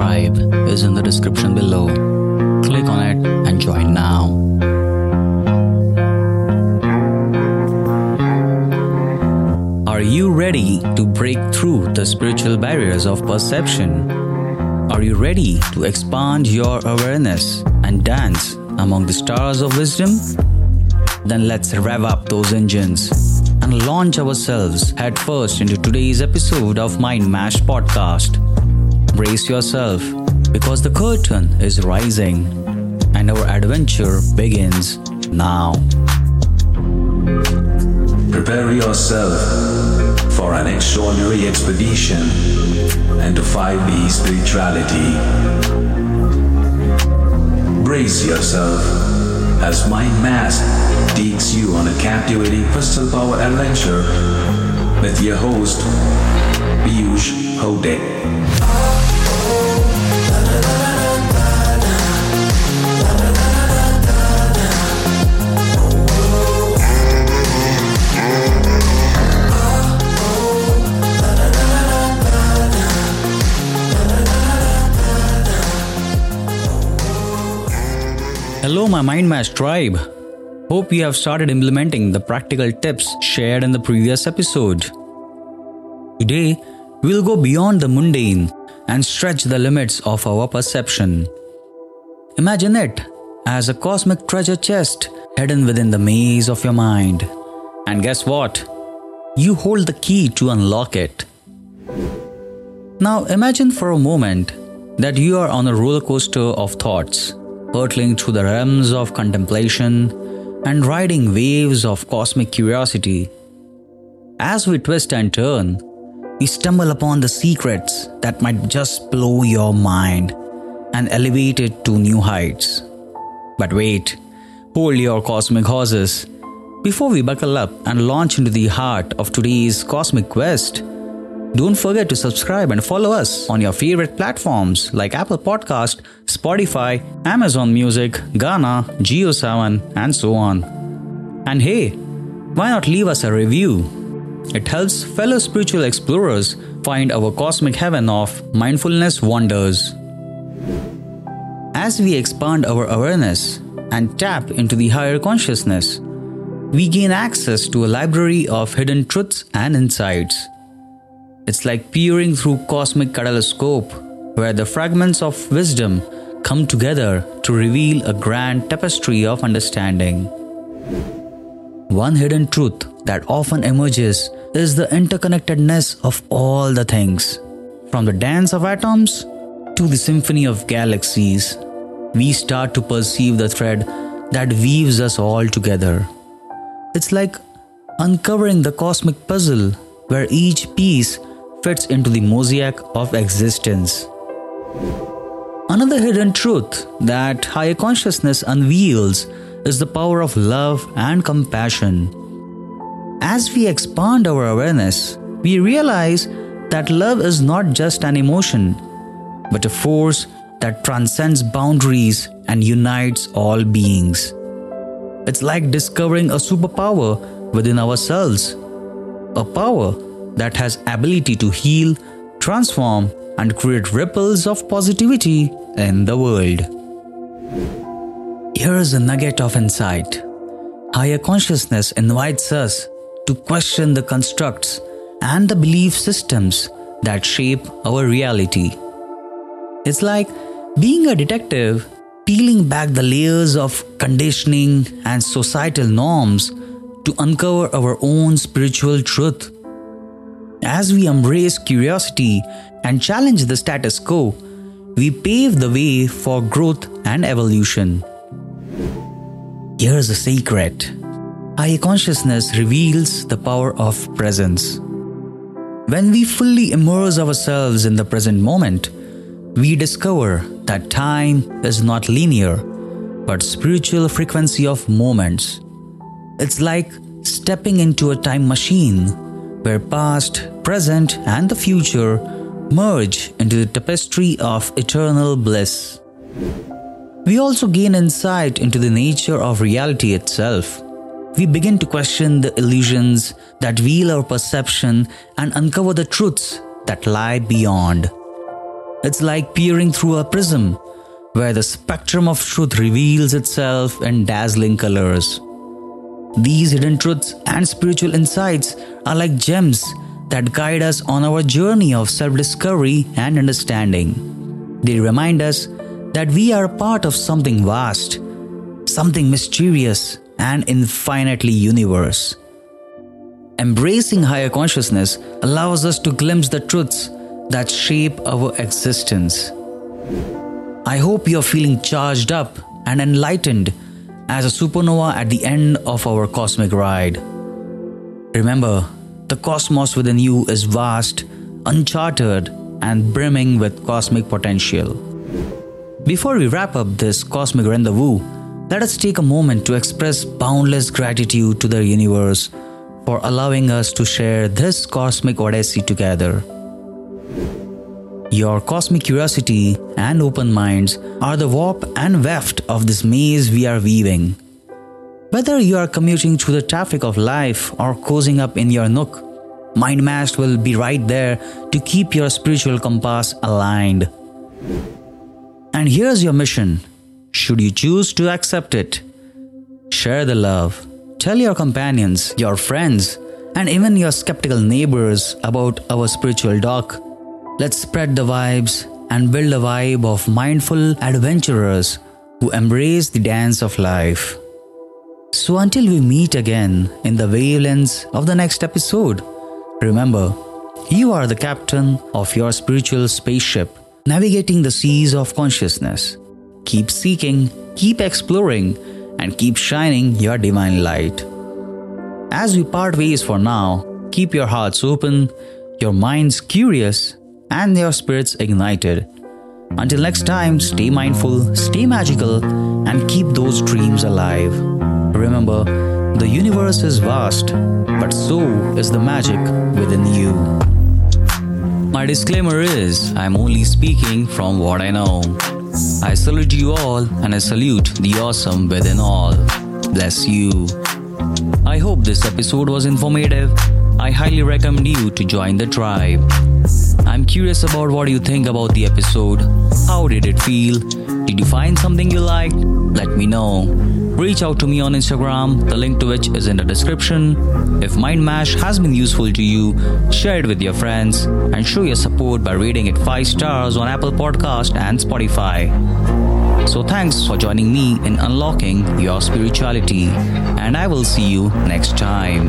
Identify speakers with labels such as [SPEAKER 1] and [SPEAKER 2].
[SPEAKER 1] Tribe is in the description below. Click on it and join now. Are you ready to break through the spiritual barriers of perception? Are you ready to expand your awareness and dance among the stars of wisdom? Then let's rev up those engines and launch ourselves headfirst into today's episode of Mind Mashed Podcast. Brace yourself because the curtain is rising and our adventure begins now.
[SPEAKER 2] Prepare yourself for an extraordinary expedition into 5D spirituality. Brace yourself as Mind Mashed takes you on a captivating crystal power adventure with your host, Piyush Hote.
[SPEAKER 1] Hello, my Mind Mashed tribe. Hope you have started implementing the practical tips shared in the previous episode. Today, we'll go beyond the mundane and stretch the limits of our perception. Imagine it as a cosmic treasure chest hidden within the maze of your mind. And guess what? You hold the key to unlock it. Now imagine for a moment that you are on a roller coaster of thoughts, hurtling through the realms of contemplation and riding waves of cosmic curiosity. As we twist and turn, we stumble upon the secrets that might just blow your mind and elevate it to new heights. But wait, hold your cosmic horses. Before we buckle up and launch into the heart of today's cosmic quest, don't forget to subscribe and follow us on your favorite platforms like Apple Podcast, Spotify, Amazon Music, Gaana, JioSaavn, and so on. And hey, why not leave us a review? It helps fellow spiritual explorers find our cosmic heaven of mindfulness wonders. As we expand our awareness and tap into the higher consciousness, we gain access to a library of hidden truths and insights. It's like peering through cosmic kaleidoscope, where the fragments of wisdom come together to reveal a grand tapestry of understanding. One hidden truth that often emerges is the interconnectedness of all the things. From the dance of atoms to the symphony of galaxies, we start to perceive the thread that weaves us all together. It's like uncovering the cosmic puzzle where each piece fits into the mosaic of existence. Another hidden truth that higher consciousness unveils is the power of love and compassion. As we expand our awareness, we realize that love is not just an emotion, but a force that transcends boundaries and unites all beings. It's like discovering a superpower within ourselves, a power that has ability to heal, transform and create ripples of positivity in the world. Here is a nugget of insight. Higher consciousness invites us to question the constructs and the belief systems that shape our reality. It's like being a detective, peeling back the layers of conditioning and societal norms to uncover our own spiritual truth. As we embrace curiosity and challenge the status quo, we pave the way for growth and evolution. Here's a secret higher consciousness reveals the power of presence. When we fully immerse ourselves in the present moment, we discover that time is not linear, but spiritual frequency of moments. It's like stepping into a time machine where past, present, and the future merge into the tapestry of eternal bliss. We also gain insight into the nature of reality itself. We begin to question the illusions that veil our perception and uncover the truths that lie beyond. It's like peering through a prism where the spectrum of truth reveals itself in dazzling colors. These hidden truths and spiritual insights are like gems that guide us on our journey of self discovery and understanding. They remind us that we are part of something vast, something mysterious, and infinitely universe. Embracing higher consciousness allows us to glimpse the truths that shape our existence. I hope you're feeling charged up and enlightened as a supernova at the end of our cosmic ride. Remember, the cosmos within you is vast, uncharted, and brimming with cosmic potential. Before we wrap up this cosmic rendezvous, let us take a moment to express boundless gratitude to the universe for allowing us to share this cosmic odyssey together. Your cosmic curiosity and open minds are the warp and weft of this maze we are weaving. Whether you are commuting through the traffic of life or cozying up in your nook, MindMashed will be right there to keep your spiritual compass aligned. And here's your mission should you choose to accept it. Share the love. Tell your companions, your friends, and even your skeptical neighbors about our spiritual dock Let's spread the vibes and build a vibe of mindful adventurers who embrace the dance of life. So, until we meet again in the wavelengths of the next episode, remember, you are the captain of your spiritual spaceship, navigating the seas of consciousness. Keep seeking, keep exploring, and keep shining your divine light. As we part ways for now, keep your hearts open, your minds curious, and your spirits ignited. Until next time, stay mindful, stay magical, and keep those dreams alive. Remember, the universe is vast, but so is the magic within you. My disclaimer is I'm only speaking from what I know. I salute you all and I salute the awesome within all. Bless you. I hope this episode was informative. I highly recommend you to join the tribe. I'm curious about what you think about the episode. How did it feel? Did you find something you liked? Let me know. Reach out to me on Instagram, the link to which is in the description. If Mind Mashed has been useful to you, share it with your friends and show your support by rating it 5 stars on Apple Podcast and Spotify. So thanks for joining me in unlocking your spirituality and I will see you next time.